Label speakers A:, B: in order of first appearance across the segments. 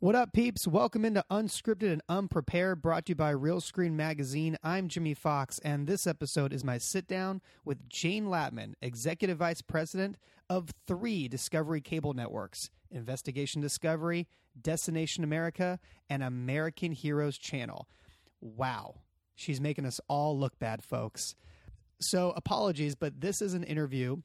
A: What up, peeps? Welcome into Unscripted and Unprepared, brought to you by Realscreen Magazine. I'm Jimmy Fox, and this episode is my sit down with Jane Latman, Executive Vice President of three Discovery Cable Networks Investigation Discovery, Destination America, and American Heroes Channel. Wow, she's making us all look bad, folks. So, apologies, but this is an interview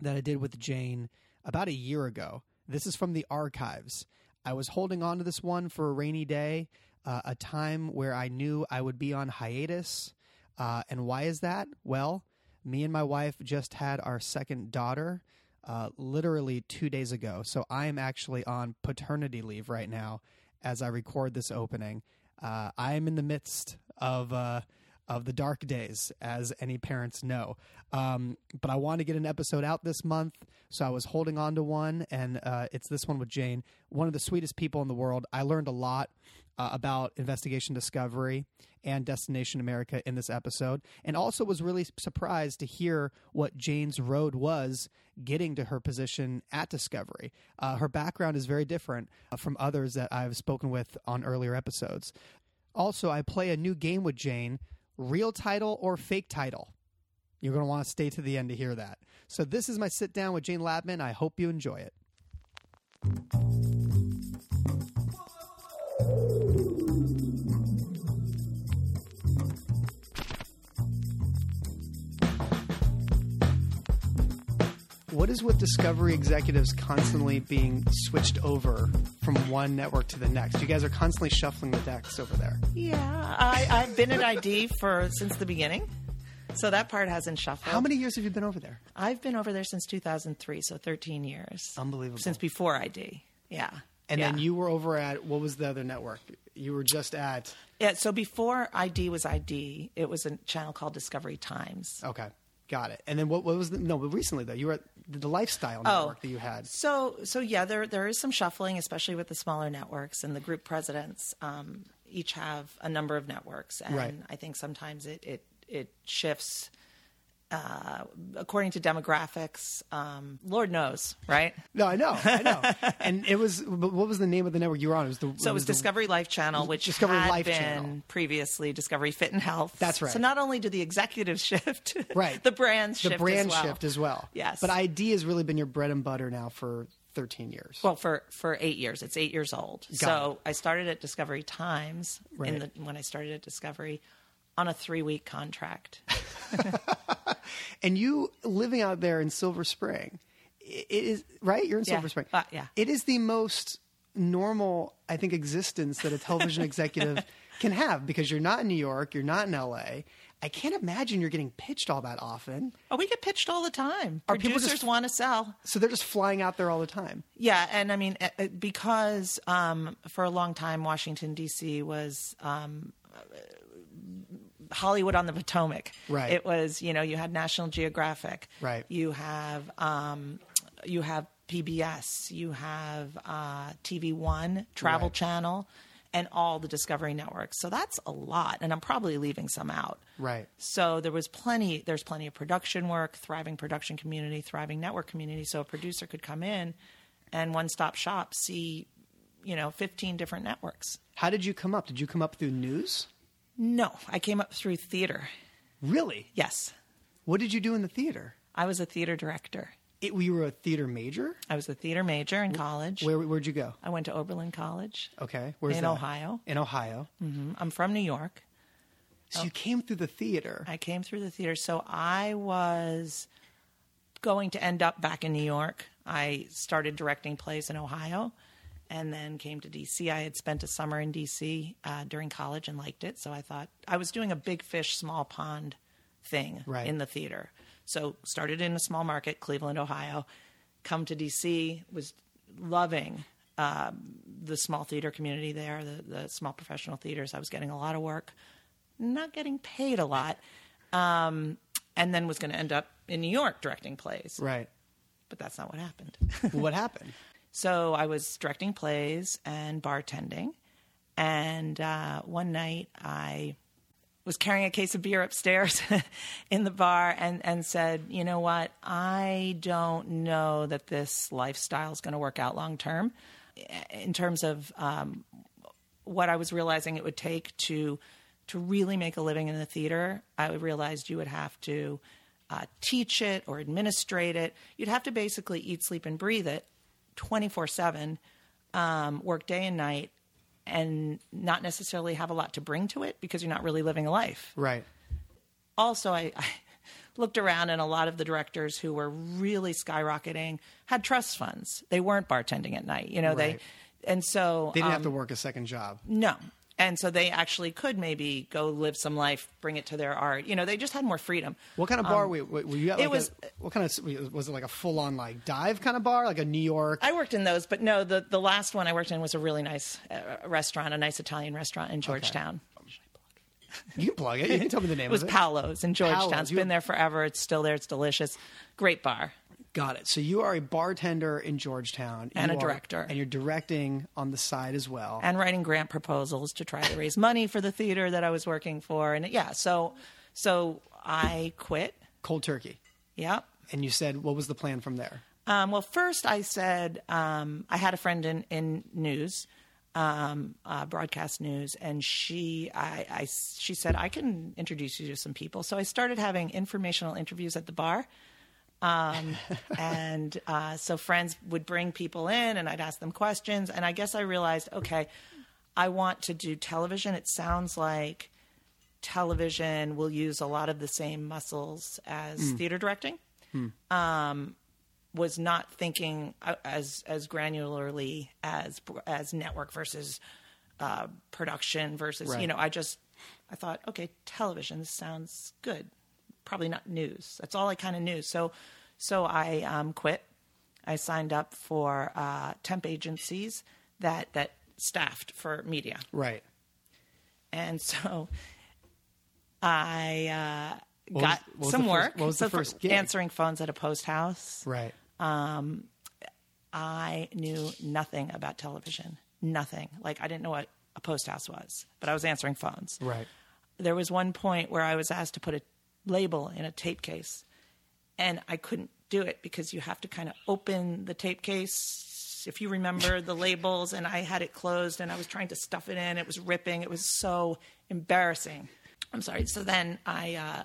A: that I did with Jane about a year ago. This is from the archives. I was holding on to this one for a rainy day, uh, a time where I knew I would be on hiatus. Uh, and why is that? Well, me and my wife just had our second daughter uh, literally two days ago. So I am actually on paternity leave right now as I record this opening. Uh, I am in the midst of uh, of the dark days, as any parents know. Um, but I want to get an episode out this month, so I was holding on to one, and uh, it's this one with Jane, one of the sweetest people in the world. I learned a lot uh, about Investigation Discovery and Destination America in this episode, and also was really surprised to hear what Jane's road was getting to her position at Discovery. Uh, her background is very different uh, from others that I've spoken with on earlier episodes. Also, I play a new game with Jane real title or fake title. You're going to want to stay to the end to hear that. So, this is my sit down with Jane Latman. I hope you enjoy it. What is with Discovery executives constantly being switched over from one network to the next? You guys are constantly shuffling the decks over there.
B: Yeah, I, I've been at ID for since the beginning, so that part hasn't shuffled.
A: How many years have you been over there?
B: I've been over there since 2003, so 13 years.
A: Unbelievable.
B: Since before ID. Yeah.
A: And
B: yeah.
A: then you were over at what was the other network? You were just at
B: Yeah, so before ID was ID, it was a channel called Discovery Times.
A: okay, got it. And then what, what was the no? But recently though, you were at the Lifestyle network that you had.
B: So, so yeah, there there is some shuffling, especially with the smaller networks and the group presidents. Um, each have a number of networks, and
A: Right.
B: I think sometimes it it it shifts uh, according to demographics. Um, Lord knows, right?
A: No, I know, I know. and it was. What was the name of the network you were on? It was the.
B: So it was
A: the-
B: Discovery Life Channel, which
A: Discovery
B: had
A: Life
B: been
A: Channel.
B: previously Discovery Fit and Health.
A: That's right.
B: So not only did the executives shift,
A: Right.
B: the brands
A: the
B: shift
A: brand
B: as well.
A: shift as well.
B: Yes.
A: But ID has really been your bread and butter now for 13 years.
B: Well, for for eight years, it's eight years old.
A: Got
B: so I started at Discovery Times
A: Right.
B: in the when I started at Discovery on a three week contract.
A: and you living out there in Silver Spring, it is right. You're in
B: Yeah.
A: Silver Spring.
B: Uh, yeah.
A: It is the most normal, I think, existence that a television executive can have because you're not in New York, you're not in LA. I can't imagine you're getting pitched all that often.
B: oh, we get pitched all the time.
A: Are people
B: Producers
A: just-
B: want to sell.
A: So they're just flying out there all the time.
B: Yeah, and I mean uh, uh, because um, for a long time Washington D.C. was um, Hollywood on the Potomac.
A: Right.
B: It was you know you had National Geographic.
A: Right.
B: You have um, you have PBS. You have uh, TV One, Travel
A: Right.
B: Channel, and all the Discovery networks. So that's a lot, and I'm probably leaving some out.
A: Right.
B: So there was plenty. There's plenty of production work, thriving production community, thriving network community. So a producer could come in and one stop shop see, you know, 15 different networks.
A: How did you come up? Did you come up through news?
B: No, I came up through theater.
A: Really?
B: Yes,
A: What did you do in the theater?
B: I was a theater director.
A: It, you were a theater major?
B: I was a theater major in college.
A: Where, where'd you go?
B: I went to Oberlin College.
A: Okay. Where's
B: In
A: that?
B: Ohio.
A: In Ohio.
B: Mhm. I'm from New York.
A: So you came through the theater.
B: I came through the theater. So I was going to end up back in New York. I started directing plays in Ohio and then came to DC. I had spent a summer in DC uh, during college and liked it. So I thought I was doing a big fish, small pond thing
A: Right.
B: in the theater. So started in a small market, Cleveland, Ohio. Come to DC, was loving um, the small theater community there, the, the small professional theaters. I was getting a lot of work, not getting paid a lot, um, and then was going to end up in New York directing plays.
A: Right.
B: But that's not what happened.
A: what happened?
B: so I was directing plays and bartending, and uh, one night I was carrying a case of beer upstairs in the bar and, and said, you know what, I don't know that this lifestyle is going to work out long term. in terms of um, what I was realizing it would take to to really make a living in the theater, I realized you would have to uh, teach it or administrate it. You'd have to basically eat, sleep, and breathe it 24 7, um, work day and night, and not necessarily have a lot to bring to it because you're not really living a life.
A: Right.
B: Also, I, I looked around and a lot of the directors who were really skyrocketing had trust funds. They weren't bartending at night, you know,
A: Right.
B: they, and so
A: They didn't
B: um,
A: have to work a second job.
B: no. And so they actually could maybe go live some life, bring it to their art. You know, they just had more freedom.
A: What kind of bar were, were you at?
B: Um, it was-
A: a, what kind of was it like a full on like dive kind of bar, like a New York?
B: I worked in those, but no, the, the last one I worked in was a really nice uh, restaurant, a nice Italian restaurant in Georgetown.
A: you can plug it. You can tell me the name
B: It was. Paolo's in Georgetown.
A: Paolo's.
B: It's been there forever. It's still there. It's delicious. Great bar.
A: Got it. So you are a bartender in Georgetown
B: And
A: You
B: a
A: are-
B: director.
A: and you're directing on the side as well.
B: and writing grant proposals to try to raise money for the theater that I was working for. And yeah, so so I quit.
A: Cold turkey.
B: Yep.
A: And you said, what was the plan from there?
B: Um, well, first I said um, I had a friend in in news, um, uh, broadcast news, and she I, I she said I can introduce you to some people. So I started having informational interviews at the bar. Um, and uh, so friends would bring people in, and I'd ask them questions. And I guess I realized, okay, I want to do television. It sounds like television will use a lot of the same muscles as theater directing. Um, was not thinking uh, as as granularly as as network versus uh, production versus
A: Right.
B: you know. I just I thought, okay, television sounds good. Probably not news. That's all I kind of knew. So so I um, quit. I signed up for uh, temp agencies that that staffed for media.
A: Right.
B: And so I uh, got
A: was
B: some
A: the first-
B: work.
A: what was the
B: So for
A: first gig?
B: Answering phones at a post house.
A: Right.
B: Um, I knew nothing about television. Nothing. Like I didn't know what a post house was, but I was answering phones.
A: Right.
B: There was one point where I was asked to put a label in a tape case, and I couldn't do it because you have to kind of open the tape case. If you remember the labels, and I had it closed, and I was trying to stuff it in, it was ripping. It was so embarrassing. I'm sorry. So then I uh,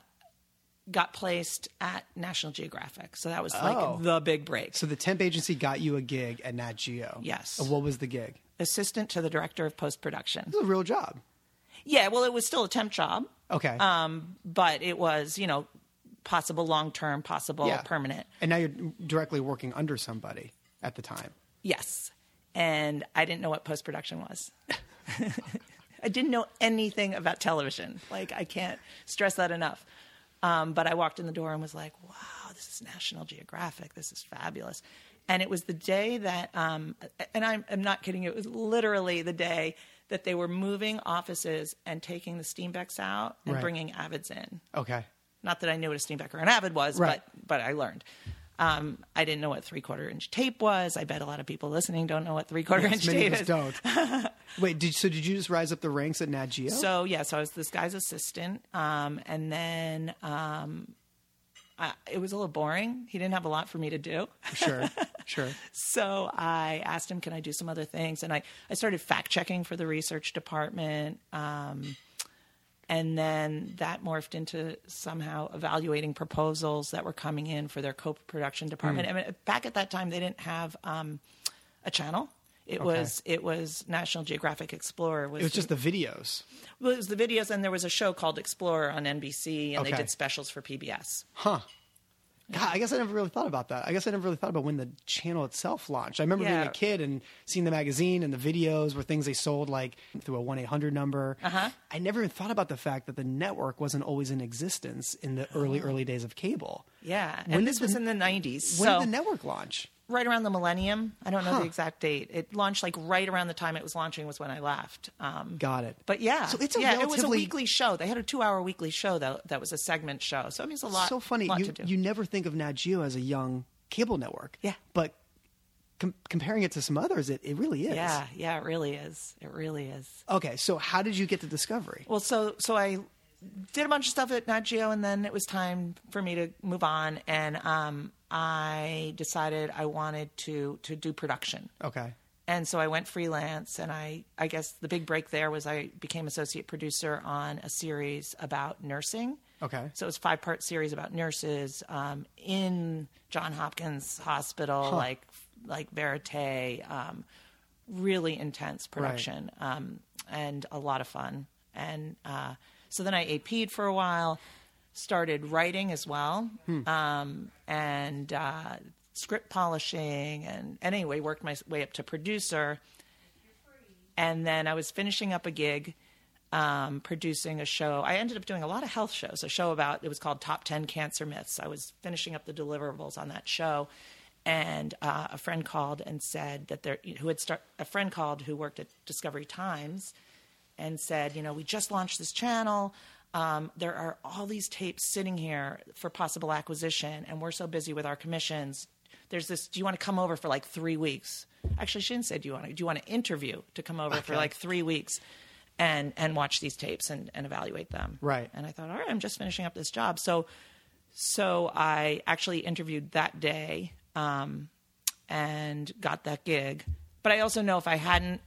B: got placed at National Geographic. So that was
A: Oh.
B: like the big break.
A: So the temp agency got you a gig at Nat Geo.
B: Yes.
A: And what was the gig?
B: assistant to the director of post production.
A: It was a real job.
B: Yeah, well, it was still a temp job,
A: Okay.
B: um, but it was, you know, possible long term, possible
A: yeah.
B: permanent.
A: And now you're directly working under somebody at the time.
B: Yes. And I didn't know what post production was. I didn't know anything about television. Like, I can't stress that enough. Um, but I walked in the door and was like, wow, this is National Geographic. This is fabulous. And it was the day that, um, and I'm, I'm not kidding, it was literally the day that they were moving offices and taking the Steenbecks out and
A: Right.
B: bringing Avids in.
A: Okay.
B: Not that I knew what a Steenbeck or an Avid was,
A: Right.
B: but but I learned. Um, I didn't know what three quarter inch tape was. I bet a lot of people listening don't know what three quarter
A: Yes,
B: inch
A: many
B: tape
A: of us
B: is.
A: don't. Wait, did, so did you just rise up the ranks at Nat Geo?
B: So yeah, so I was this guy's assistant, um, and then um, I, it was a little boring. He didn't have a lot for me to do,
A: sure, sure.
B: so I asked him, "Can I do some other things?" And I I started fact checking for the research department. Um, and then that morphed into somehow evaluating proposals that were coming in for their co-production department. I mean, back at that time, they didn't have um, a channel. It was it was National Geographic Explorer. Was
A: It was just the videos.
B: well, it was the videos, and there was a show called Explorer on NBC, and they did specials for PBS.
A: Huh. God, I guess I never really thought about that. I guess I never really thought about when the channel itself launched. I remember being a kid and seeing the magazine and the videos were things they sold like through a 1 800 number.
B: Uh-huh.
A: I never even thought about the fact that the network wasn't always in existence in the early, early days of cable.
B: Yeah,
A: When
B: and this
A: did
B: was in the '90s.
A: When
B: so
A: did the network launch?
B: Right around the millennium. I don't know
A: Huh.
B: the exact date. It launched like right around the time it was launching was when I left. Um,
A: Got it.
B: but yeah,
A: So it's a
B: yeah, it was a weekly show. They had a two-hour weekly show that that was a segment show. So I mean, it's a lot.
A: so funny.
B: lot
A: You, you never think of Nat Geo as a young cable network.
B: Yeah.
A: But com- comparing it to some others, it, it really is.
B: yeah, yeah, it really is. It really is.
A: Okay, so how did you get to Discovery?
B: Well, so so I did a bunch of stuff at Nat Geo, and then it was time for me to move on, and um, I decided I wanted to to do production.
A: Okay.
B: and so I went freelance, and I I guess the big break there was I became associate producer on a series about nursing.
A: Okay.
B: So it was a five part series about nurses um, in John Hopkins Hospital, like like Verite. Um, really intense production um, and a lot of fun. And uh, so then I AP'd for a while, started writing as well, um, and uh, script polishing, and anyway, worked my way up to producer. And then I was finishing up a gig um, producing a show. I ended up doing a lot of health shows. A show about it was called Top Ten Cancer Myths. I was finishing up the deliverables on that show, and uh, a friend called and said that there who had start a friend called who worked at Discovery Times, and said, you know, we just launched this channel. Um, there are all these tapes sitting here for possible acquisition, and we're so busy with our commissions. There's this. Do you want to come over for like three weeks? Actually, she didn't say, "Do you want to? Do you want to interview to come over for like three weeks?" and and watch these tapes and, and evaluate them.
A: Right.
B: And I thought, all right, I'm just finishing up this job. So so I actually interviewed that day um, and got that gig. But I also know if I hadn't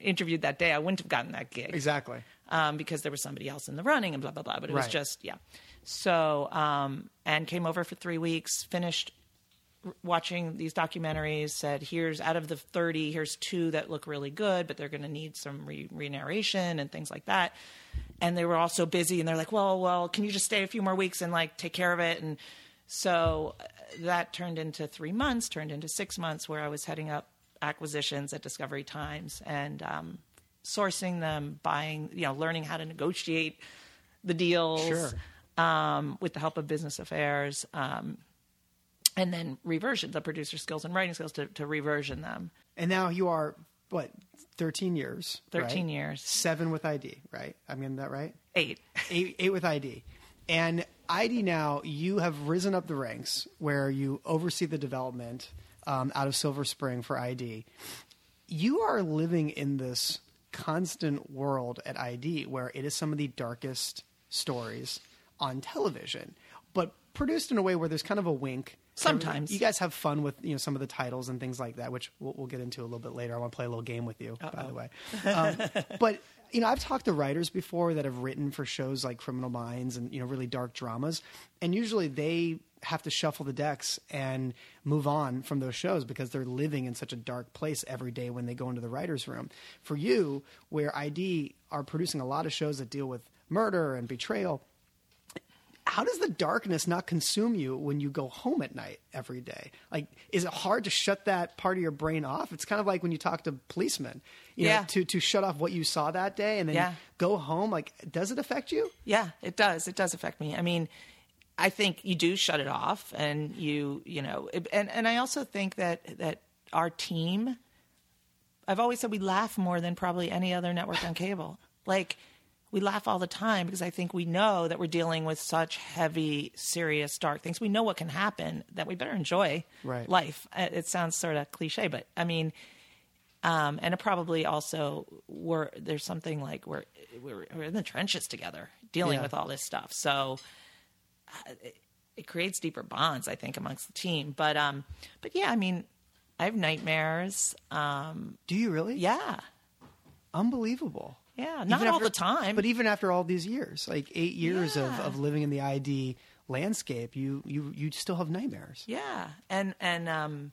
B: interviewed that day, I wouldn't have gotten that gig
A: Exactly.
B: Um, because there was somebody else in the running and blah blah blah. But it was just yeah. So um, and came over for three weeks, finished r- watching these documentaries. Said here's out of the thirty, here's two that look really good, but they're going to need some re- re-narration and things like that. And they were all so busy, and they're like, well, well, can you just stay a few more weeks and like take care of it? And so uh, that turned into three months, turned into six months, where I was heading up acquisitions at Discovery Times and um, sourcing them, buying, you know, learning how to negotiate the deals
A: Sure.
B: um, with the help of business affairs, um, and then reversion the producer skills and writing skills to, to reversion them.
A: And now you are what? Thirteen years.
B: 13
A: right?
B: years.
A: Seven with ID, right? I'm getting that right.
B: Eight.
A: eight, eight with ID. And ID now, you have risen up the ranks where you oversee the development um, out of Silver Spring for ID. You are living in this constant world at ID where it is some of the darkest stories on television, but produced in a way where there's kind of a wink.
B: Sometimes.
A: you guys have fun with you know some of the titles and things like that, which we'll, we'll get into a little bit later. I want to play a little game with you, by the way. Um, but you know, I've talked to writers before that have written for shows like Criminal Minds and you know really dark dramas, and usually they have to shuffle the decks and move on from those shows because they're living in such a dark place every day when they go into the writers' room. For you, where ID are producing a lot of shows that deal with murder and betrayal, how does the darkness not consume you when you go home at night every day? Like, is it hard to shut that part of your brain off? It's kind of like when you talk to policemen, you
B: Yeah.
A: know, to, to shut off what you saw that day and then
B: Yeah.
A: go home. Like, does it affect you?
B: Yeah, it does. It does affect me. I mean, I think you do shut it off, and you, you know, it- and and I also think that that our team. I've always said we laugh more than probably any other network on cable. Like we laugh all the time because I think we know that we're dealing with such heavy, serious, dark things. We know what can happen that we better enjoy
A: Right.
B: life. Uh, It sounds sort of cliche, but I mean, um, and it probably also we're there's something like we're we're, we're in the trenches together dealing
A: Yeah.
B: with all this stuff. So uh, it, it creates deeper bonds, I think, amongst the team. But um, but yeah, I mean, I have nightmares. Um,
A: Do you really?
B: yeah,
A: Unbelievable.
B: Yeah, not
A: Even
B: all the time,
A: But even after all these years, like eight years of,
B: Yeah.
A: of living in the ID landscape, you, you, you still have nightmares.
B: Yeah, and and um,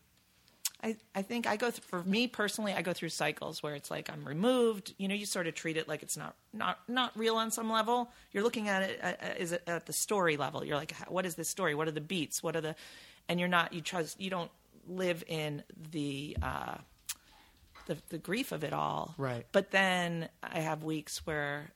B: I I think I go th- for me personally, I go through cycles where it's like I'm removed. You know, you sort of treat it like it's not not not real on some level. You're looking at it uh, uh, is it at the story level. You're like, what is this story? What are the beats? What are the, and you're not you trust you don't live in the. Uh, the, the grief of it all,
A: Right.
B: But then I have weeks where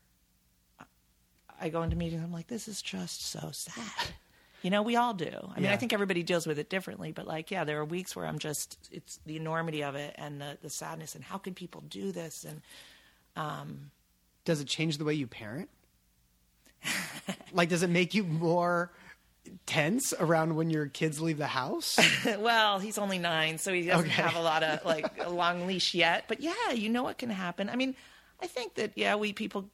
B: I go into meetings. I'm like, this is just so sad. You know, we all do. I mean, I think everybody deals with it differently, but like, yeah, there are weeks where I'm just, it's the enormity of it and the, the sadness and how can people do this? And um,
A: Does it change the way you parent? like, does it make you more tense around when your kids leave the house?
B: well, he's only nine, so he doesn't
A: Okay.
B: have a lot of like a long leash yet. But yeah, you know what can happen. I mean, I think that yeah, we people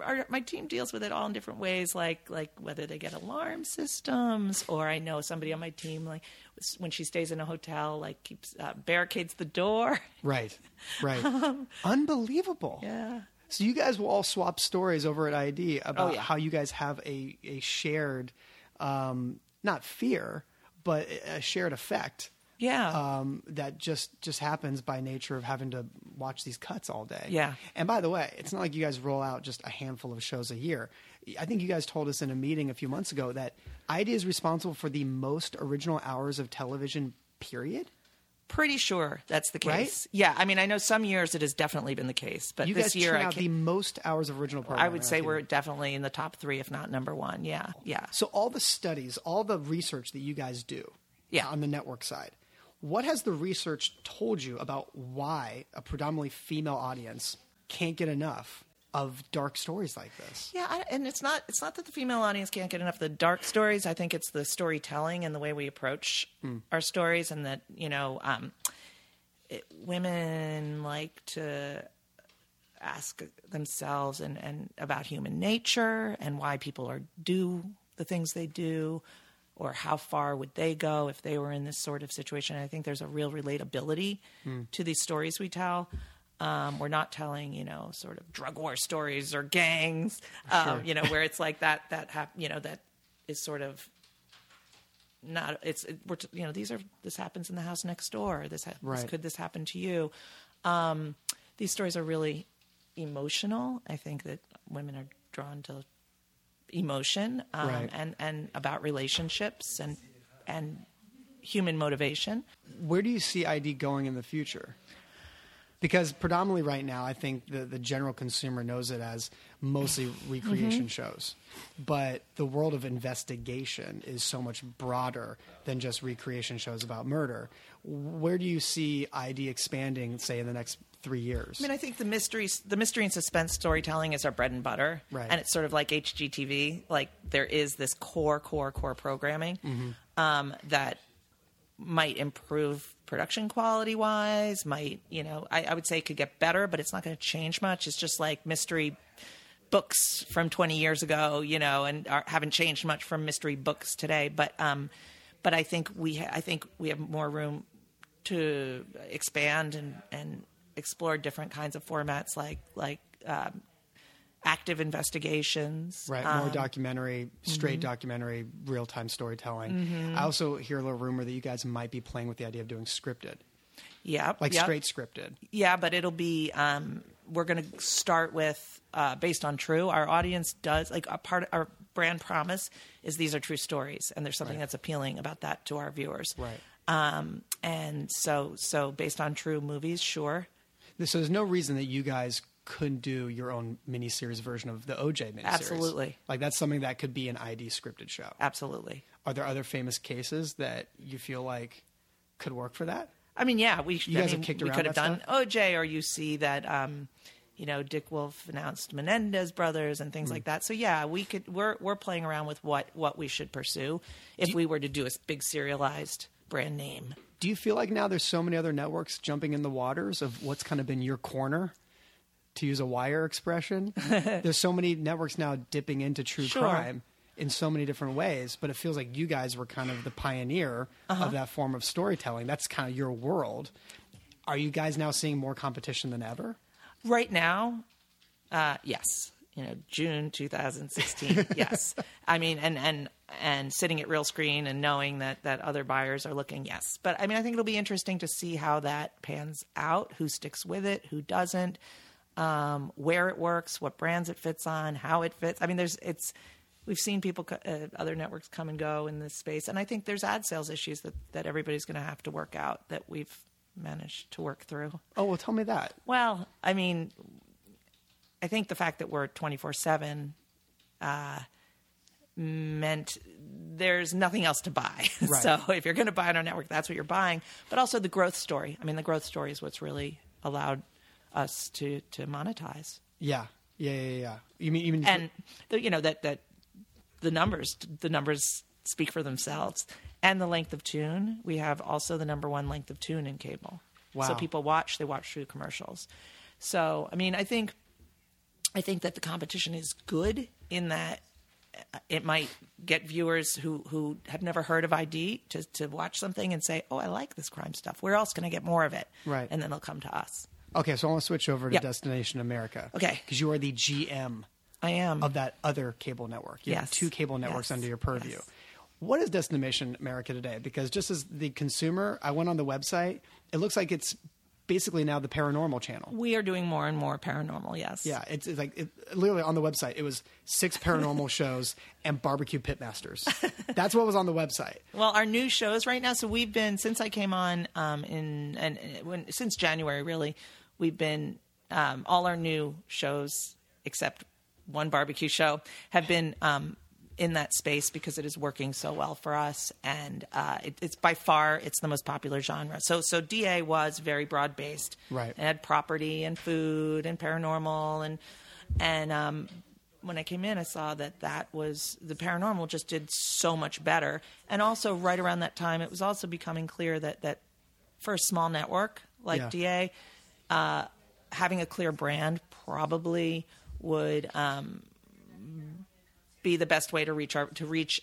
B: our, my team deals with it all in different ways, like like whether they get alarm systems, or I know somebody on my team like when she stays in a hotel, like keeps uh, barricades the door.
A: Right, right. Unbelievable.
B: Yeah.
A: So you guys will all swap stories over at ID about
B: Oh, yeah.
A: how you guys have a a shared, um, not fear, but a shared effect.
B: Yeah.
A: Um, that just just happens by nature of having to watch these cuts all day.
B: Yeah.
A: And by the way, it's not like you guys roll out just a handful of shows a year. I think you guys told us in a meeting a few months ago that ID is responsible for the most original hours of television. Period.
B: Pretty sure that's the case. Right? Yeah. I mean, I know some years it has definitely been the case, but
A: You
B: this
A: guys
B: year I,
A: out the most hours of original programming.
B: I would say we're definitely in the top three, if not number one. Yeah. Yeah.
A: So all the studies, all the research that you guys do
B: Yeah.
A: on the network side, what has the research told you about why a predominantly female audience can't get enough of dark stories like this?
B: Yeah, I, and it's not it's not that the female audience can't get enough of the dark stories. I think it's the storytelling and the way we approach our stories, and that you know, um, it, women like to ask themselves and, and about human nature and why people are do the things they do or how far would they go if they were in this sort of situation. I think there's a real relatability to these stories we tell. Um, we're not telling, you know, sort of drug war stories or gangs, um,
A: Sure.
B: you know, where it's like that, that, hap- you know, that is sort of not, it's, it, we're, t- you know, these are, this happens in the house next door. This, ha- this could this happen to you? Um, these stories are really emotional. I think that women are drawn to emotion um,
A: Right.
B: and and about relationships and and human motivation.
A: Where do you see ID going in the future? Because predominantly right now, I think the, the general consumer knows it as mostly recreation shows. But the world of investigation is so much broader than just recreation shows about murder. Where do you see ID expanding, say, in the next three years?
B: I mean, I think the mystery, the mystery and suspense storytelling is our bread and butter,
A: Right.
B: and it's sort of like HGTV. Like there is this core, core, core programming
A: Mm-hmm.
B: um, that might improve production quality wise. Might you know, I, I would say it could get better, but it's not going to change much. It's just like mystery books from 20 years ago, you know, and are, haven't changed much from mystery books today. But um, but I think we ha- I think we have more room to expand and and explore different kinds of formats like like um, active investigations.
A: Right,
B: Um,
A: more documentary, straight
B: mm-hmm.
A: documentary, real time storytelling. I also hear a little rumor that you guys might be playing with the idea of doing scripted,
B: yeah,
A: like
B: yeah.
A: straight scripted.
B: Yeah, but it'll be. Um, we're going to start with uh, based on true. Our audience does like a part. Our brand promise is these are true stories, and there's something
A: Right.
B: that's appealing about that to our viewers.
A: Right.
B: Um, and so, so based on true movies, sure.
A: So there's no reason that you guys couldn't do your own miniseries version of the OJ miniseries.
B: Absolutely.
A: Like that's something that could be an ID scripted show.
B: Absolutely.
A: Are there other famous cases that you feel like could work for that?
B: I mean, yeah, we.
A: You
B: I
A: guys have
B: mean,
A: kicked
B: we
A: around
B: could have done OJ, or you see that. Um, you know, Dick Wolf announced Menendez brothers and things like that. So yeah, we could. We're we're playing around with what what we should pursue if we were to do a big serialized brand name.
A: Do you feel like now there's so many other networks jumping in the waters of what's kind of been your corner? To use a wire expression, there's so many networks now dipping into true
B: Sure.
A: crime in so many different ways, but it feels like you guys were kind of the pioneer
B: Uh-huh.
A: of that form of storytelling. That's kind of your world. Are you guys now seeing more competition than ever?
B: Right now, uh, yes. You know, June 2016. yes. I mean, and and and sitting at Realscreen and knowing that that other buyers are looking. Yes. But I mean, I think it'll be interesting to see how that pans out. Who sticks with it? Who doesn't? Um, where it works? What brands it fits on? How it fits? I mean, there's it's. We've seen people, uh, other networks come and go in this space, and I think there's ad sales issues that that everybody's going to have to work out that we've managed to work through.
A: Oh, well, tell me that.
B: Well, I mean, I think the fact that we're 24 7 meant there's nothing else to buy.
A: Right.
B: so if you're going to buy on our network, that's what you're buying. But also the growth story. I mean, the growth story is what's really allowed us to, to monetize.
A: Yeah, yeah, yeah, yeah. You mean even
B: And, the, you know, that, that the numbers, the numbers speak for themselves. And the length of tune. We have also the number one length of tune in cable.
A: Wow.
B: So people watch, they watch through commercials. So, I mean, I think I think that the competition is good in that uh, it might get viewers who, who have never heard of ID to, to watch something and say, oh, I like this crime stuff. Where else can I get more of it?
A: Right.
B: And then they'll come to us.
A: Okay, so I want to switch over to
B: Yep.
A: Destination America.
B: Okay.
A: Because you are the GM
B: I am.
A: of that other cable network. You have
B: Yes.
A: two cable networks
B: Yes.
A: under your purview.
B: Yes.
A: What is Destination America today? Because just as the consumer, I went on the website. It looks like it's basically now the paranormal channel.
B: we are doing more and more paranormal, yes.
A: Yeah, it's, it's like it, literally on the website. It was six paranormal shows and barbecue pitmasters. That's what was on the website.
B: Well, our new shows right now. So we've been since I came on um, in and and when since January really, we've been um, all our new shows except one barbecue show have been um, in that space because it is working so well for us, and uh, it, it's by far it's the most popular genre. So so DA was very broad based,
A: Right.
B: It had property and food and paranormal and and um, when I came in, I saw that that was the paranormal just did so much better. And also, right around that time, it was also becoming clear that that for a small network like
A: Yeah.
B: DA, uh, having a clear brand probably would um, be the best way to reach our to reach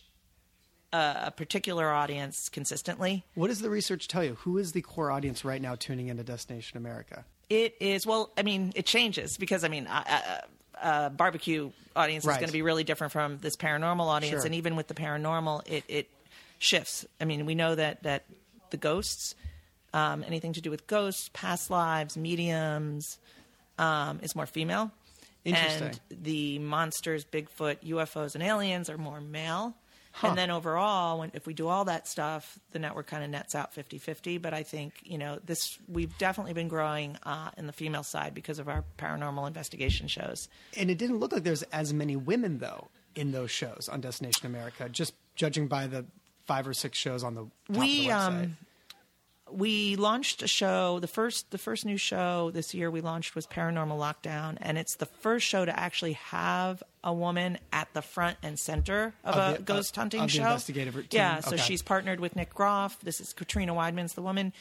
B: a, a particular audience consistently.
A: What does the research tell you? Who is the core audience right now tuning into Destination America?
B: It is well. I mean, it changes because I mean, uh, uh, uh, barbecue audience
A: Right.
B: is going to be really different from this paranormal audience,
A: Sure.
B: and even with the paranormal, it it shifts. I mean, we know that that the ghosts, um, anything to do with ghosts, past lives, mediums, um, is more female.
A: Interesting.
B: And the monsters, Bigfoot, UFOs, and aliens are more male.
A: Huh.
B: And then overall, when, if we do all that stuff, the network kind of nets out 50 50. But I think, you know, this we've definitely been growing uh, in the female side because of our paranormal investigation shows.
A: And it didn't look like there's as many women though in those shows on Destination America. Just judging by the five or six shows on the
B: We,
A: the website.
B: um, we launched a show the first the first new show this year we launched was paranormal lockdown and it's the first show to actually have a woman at the front and center of,
A: Of
B: a
A: the-
B: ghost
A: of-
B: hunting show
A: investigative team.
B: yeah so
A: Okay.
B: she's partnered with nick groff this is katrina weidman's the woman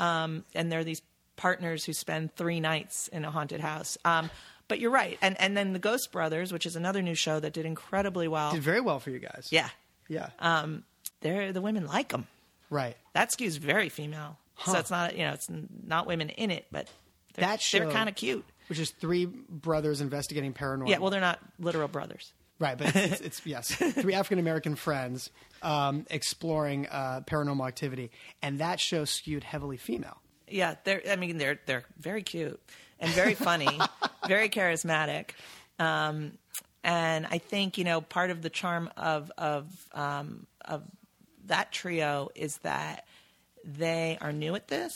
B: um, and they're these partners who spend three nights in a haunted house um, but you're right and and then the ghost brothers which is another new show that did incredibly well
A: did very well for you guys.
B: yeah
A: Yeah.
B: Um, they're the women like them
A: right.
B: that skews very female.
A: Huh.
B: So it's not you know it's not women in it, but they're,
A: That
B: they're kind of cute.
A: Which is three brothers investigating paranormal.
B: Yeah, well they're not literal brothers.
A: Right, but it's, it's, it's yes, three African American friends um, exploring uh, paranormal activity, and that show skewed heavily female.
B: Yeah, they're I mean they're they're very cute and very funny, very charismatic. Um, and I think you know part of the charm of of um, of that trio is that they are new at this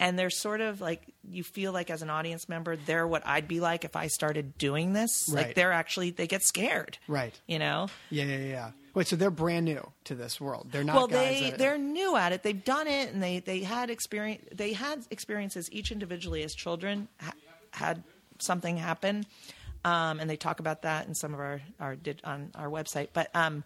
B: and they're sort of like you feel like as an audience member they're what I'd be like if I started doing this
A: Right.
B: like they're actually they get scared
A: Right.
B: you know
A: Yeah, yeah, yeah. Wait, so they're brand new to this world. They're not
B: well they they're new at it they've done it and they they had experience they had experiences each individually as children ha- had something happen um, and they talk about that in some of our our did on our website but um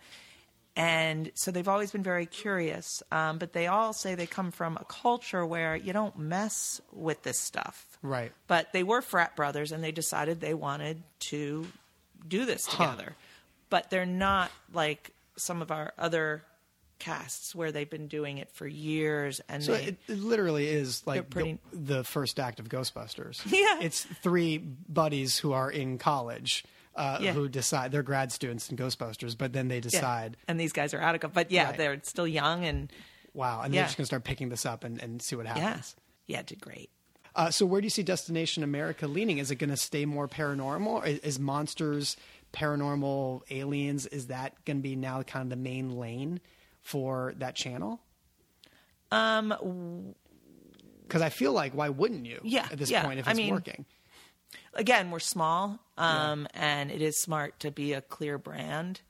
B: and so they've always been very curious um, but they all say they come from a culture where you don't mess with this stuff
A: right.
B: but they were frat brothers and they decided they wanted to do this together but they're not like some of our other casts where they've been doing it for years and
A: So
B: they
A: it, it literally is like
B: pretty-
A: the, the first act of Ghostbusters.
B: Yeah.
A: it's three buddies who are in college uh,
B: Yeah.
A: who decide they're grad students in Ghostbusters, but then they
B: yeah.
A: decide,
B: and these guys are out of but yeah
A: Right.
B: they're still young and
A: wow, and
B: Yeah.
A: they're just gonna start picking this up and, and see what happens.
B: yeah it did great
A: Uh, so where do you see Destination America leaning? Is it going to stay more paranormal? Is, is monsters, paranormal, aliens? Is that going to be now kind of the main lane for that channel? Um, because I feel like why wouldn't you?
B: Yeah,
A: at this
B: yeah.
A: point, if
B: I
A: it's
B: mean,
A: working,
B: again we're small um, and it is smart to be a clear brand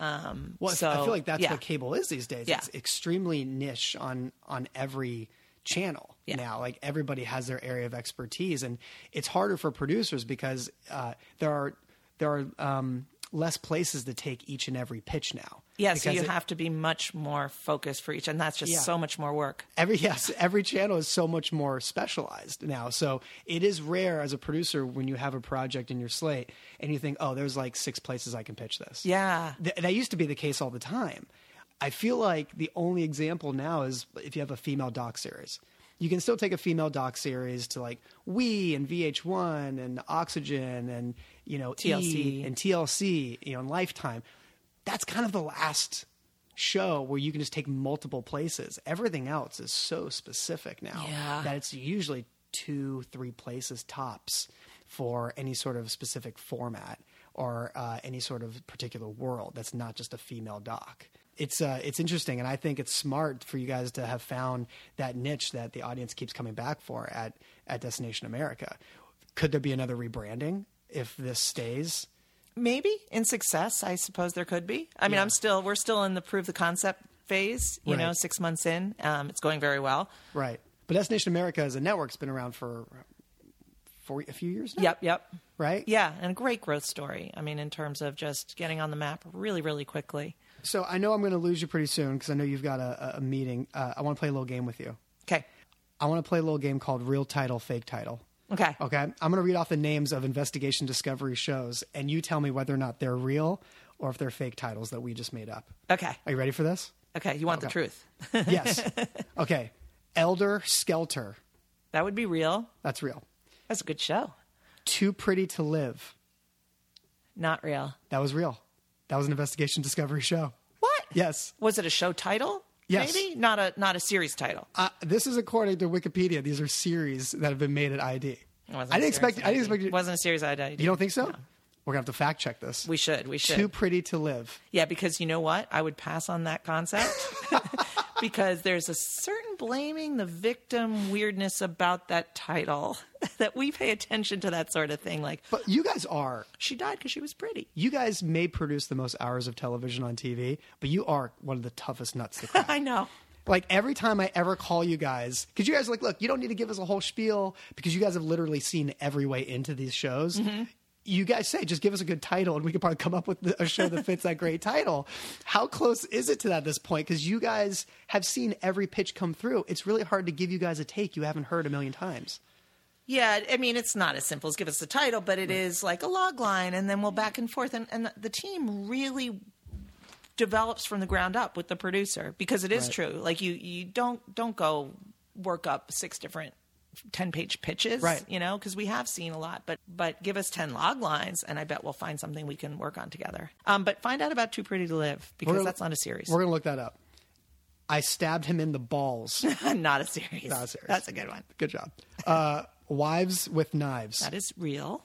B: um,
A: well,
B: so
A: I feel like that's
B: yeah.
A: what cable is these days.
B: Yeah.
A: It's extremely niche on on every channel
B: Yeah.
A: now. Like everybody has their area of expertise, and it's harder for producers because uh, there are there are um, less places to take each and every pitch now.
B: Yeah, so you
A: it-
B: have to be much more focused for each, and that's just
A: Yeah.
B: so much more work.
A: every yes every channel is so much more specialized now so it is rare as a producer when you have a project in your slate and you think oh there's like six places i can pitch this
B: Yeah.
A: Th- that used to be the case all the time i feel like the only example now is if you have a female doc series you can still take a female doc series to like we and vh1 and oxygen and you know
B: TLC.
A: E and tlc you know and lifetime that's kind of the last show where you can just take multiple places. Everything else is so specific now
B: Yeah.
A: that it's usually two, three places tops for any sort of specific format or uh, any sort of particular world. That's not just a female doc. It's uh, it's interesting, and I think it's smart for you guys to have found that niche that the audience keeps coming back for at at Destination America. Could there be another rebranding if this stays?
B: Maybe in success, I suppose there could be. I mean,
A: Yeah.
B: I'm still we're still in the prove the concept phase. You know, six months in, um, it's going very well.
A: Right. But Destination America as a network's been around for for a few years now.
B: Yep, yep.
A: Right?
B: Yeah, and a great growth story. I mean, in terms of just getting on the map really, really quickly.
A: So I know I'm going to lose you pretty soon because I know you've got a, a meeting. Uh, I want to play a little game with you.
B: Okay.
A: I want to play a little game called Real Title, Fake Title.
B: Okay.
A: Okay. I'm going to read off the names of investigation discovery shows, and you tell me whether or not they're real or if they're fake titles that we just made up.
B: Okay.
A: Are you ready for this?
B: Okay. You want the truth?
A: Yes. okay. Elder Skelter.
B: that would be real.
A: That's real.
B: That's a good show.
A: Too Pretty to Live.
B: Not real.
A: That was real. That was an investigation discovery show.
B: What?
A: Yes.
B: Was it a show title?
A: Yes.
B: Maybe not a not a series title.
A: Uh, this is according to Wikipedia. These are series that have been made at ID.
B: It
A: I didn't expect.
B: series
A: I didn't expect. You,
B: Wasn't a series at ID.
A: you don't think so? We're gonna have to fact check this.
B: We should. We should.
A: Too pretty to live.
B: Yeah, because you know what? I would pass on that concept because there's a certain blaming the victim weirdness about that title that we pay attention to that sort of thing. Like,
A: But you guys are.
B: she died because she was pretty.
A: You guys may produce the most hours of television on TV, but you are one of the toughest nuts to crack.
B: I know.
A: Like every time I ever call you guys, because you guys are like, look, you don't need to give us a whole spiel because you guys have literally seen every way into these shows. Mm-hmm. You guys say, just give us a good title and we could probably come up with a show that fits that great title. How close is it to that at this point? Because you guys have seen every pitch come through. It's really hard to give you guys a take you haven't heard a million times.
B: Yeah, I mean, it's not as simple as give us the title, but it is like a log line, and then we'll back and forth. And, and the team really develops from the ground up with the producer because it is
A: Right.
B: true. Like you, you don't don't go work up six different ten page pitches,
A: Right.
B: You know, because we have seen a lot, but but give us ten log lines, and I bet we'll find something we can work on together. Um, but find out about Too Pretty to Live because
A: We're-
B: that's not a series,
A: We're going to look that up. I stabbed him in the balls.
B: not a series.
A: Not a series.
B: That's a good one.
A: Good job. Uh, wives with knives.
B: That is real.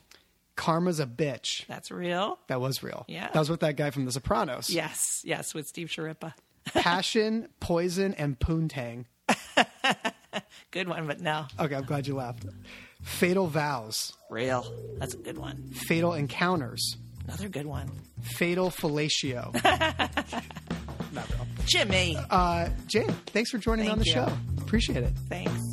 A: Karma's a bitch.
B: That's real.
A: That was real.
B: Yeah.
A: That was with that guy from The Sopranos.
B: Yes, yes, with Steve Schirripa.
A: Passion, poison, and poontang.
B: Good one, but no.
A: Okay, I'm glad you laughed. Fatal vows.
B: Real. That's a good one.
A: Fatal encounters.
B: Another good one.
A: Fatal fellatio. Not real.
B: Jimmy.
A: Uh, Jane, thanks for joining
B: Thank
A: on the
B: you.
A: show. Appreciate it.
B: Thanks.